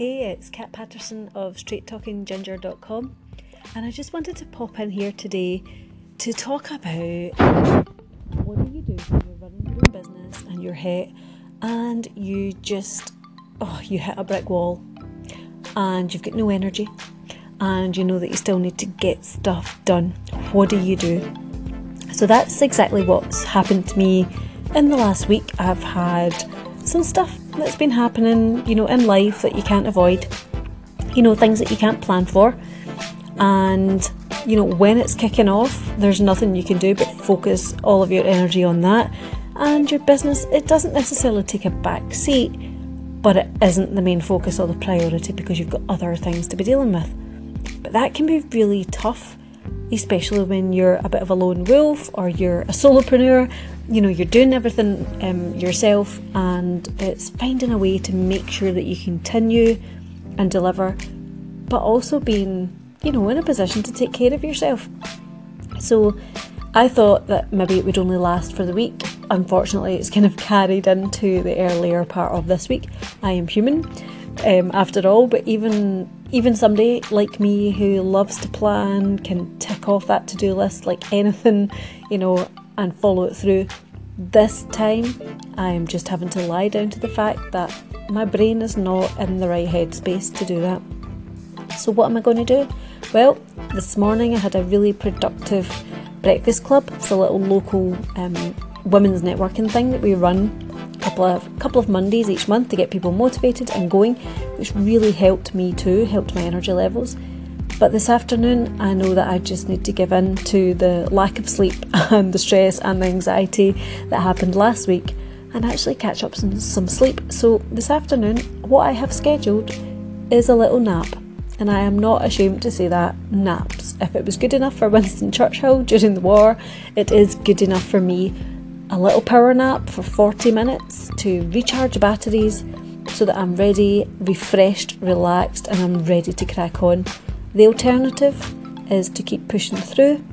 Hey, it's Kat Patterson of StraightTalkingGinger.com, and I just wanted to pop in here today to talk about what do you do when you're running your own business and you're hit and you just oh you hit a brick wall and you've got no energy and you know that you still need to get stuff done. What do you do? So that's exactly what's happened to me in the last week. I've had some stuff that's been happening, you know, in life that you can't avoid, you know, things that you can't plan for. And, you know, when it's kicking off, there's nothing you can do but focus all of your energy on that. And your business, it doesn't necessarily take a back seat, but it isn't the main focus or the priority because you've got other things to be dealing with. But that can be really tough especially when you're a bit of a lone wolf or you're a solopreneur. You know, you're doing everything um, yourself, and it's finding a way to make sure that you continue and deliver, but also being, you know, in a position to take care of yourself. So, I thought that maybe it would only last for the week. Unfortunately, it's kind of carried into the earlier part of this week. I am human, um, after all, but even even somebody like me who loves to plan can tick off that to do list like anything, you know, and follow it through. This time, I am just having to lie down to the fact that my brain is not in the right headspace to do that. So, what am I going to do? Well, this morning I had a really productive breakfast club. It's a little local um, women's networking thing that we run couple of couple of Mondays each month to get people motivated and going, which really helped me too, helped my energy levels. But this afternoon, I know that I just need to give in to the lack of sleep and the stress and the anxiety that happened last week and actually catch up some, some sleep. So, this afternoon, what I have scheduled is a little nap. And I am not ashamed to say that naps. If it was good enough for Winston Churchill during the war, it is good enough for me a little power nap for 40 minutes to recharge batteries so that I'm ready, refreshed, relaxed, and I'm ready to crack on. The alternative is to keep pushing through.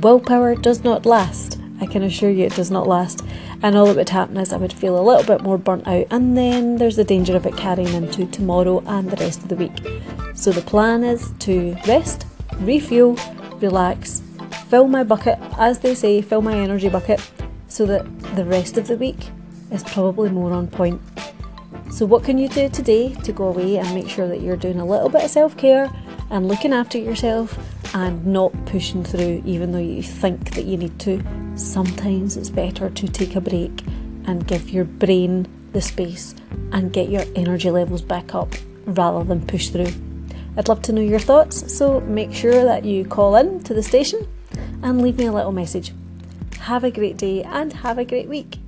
Willpower does not last. I can assure you it does not last. And all that would happen is I would feel a little bit more burnt out, and then there's the danger of it carrying into tomorrow and the rest of the week. So the plan is to rest, refuel, relax, fill my bucket, as they say, fill my energy bucket, so that the rest of the week is probably more on point. So, what can you do today to go away and make sure that you're doing a little bit of self care and looking after yourself and not pushing through even though you think that you need to? Sometimes it's better to take a break and give your brain the space and get your energy levels back up rather than push through. I'd love to know your thoughts, so make sure that you call in to the station and leave me a little message. Have a great day and have a great week.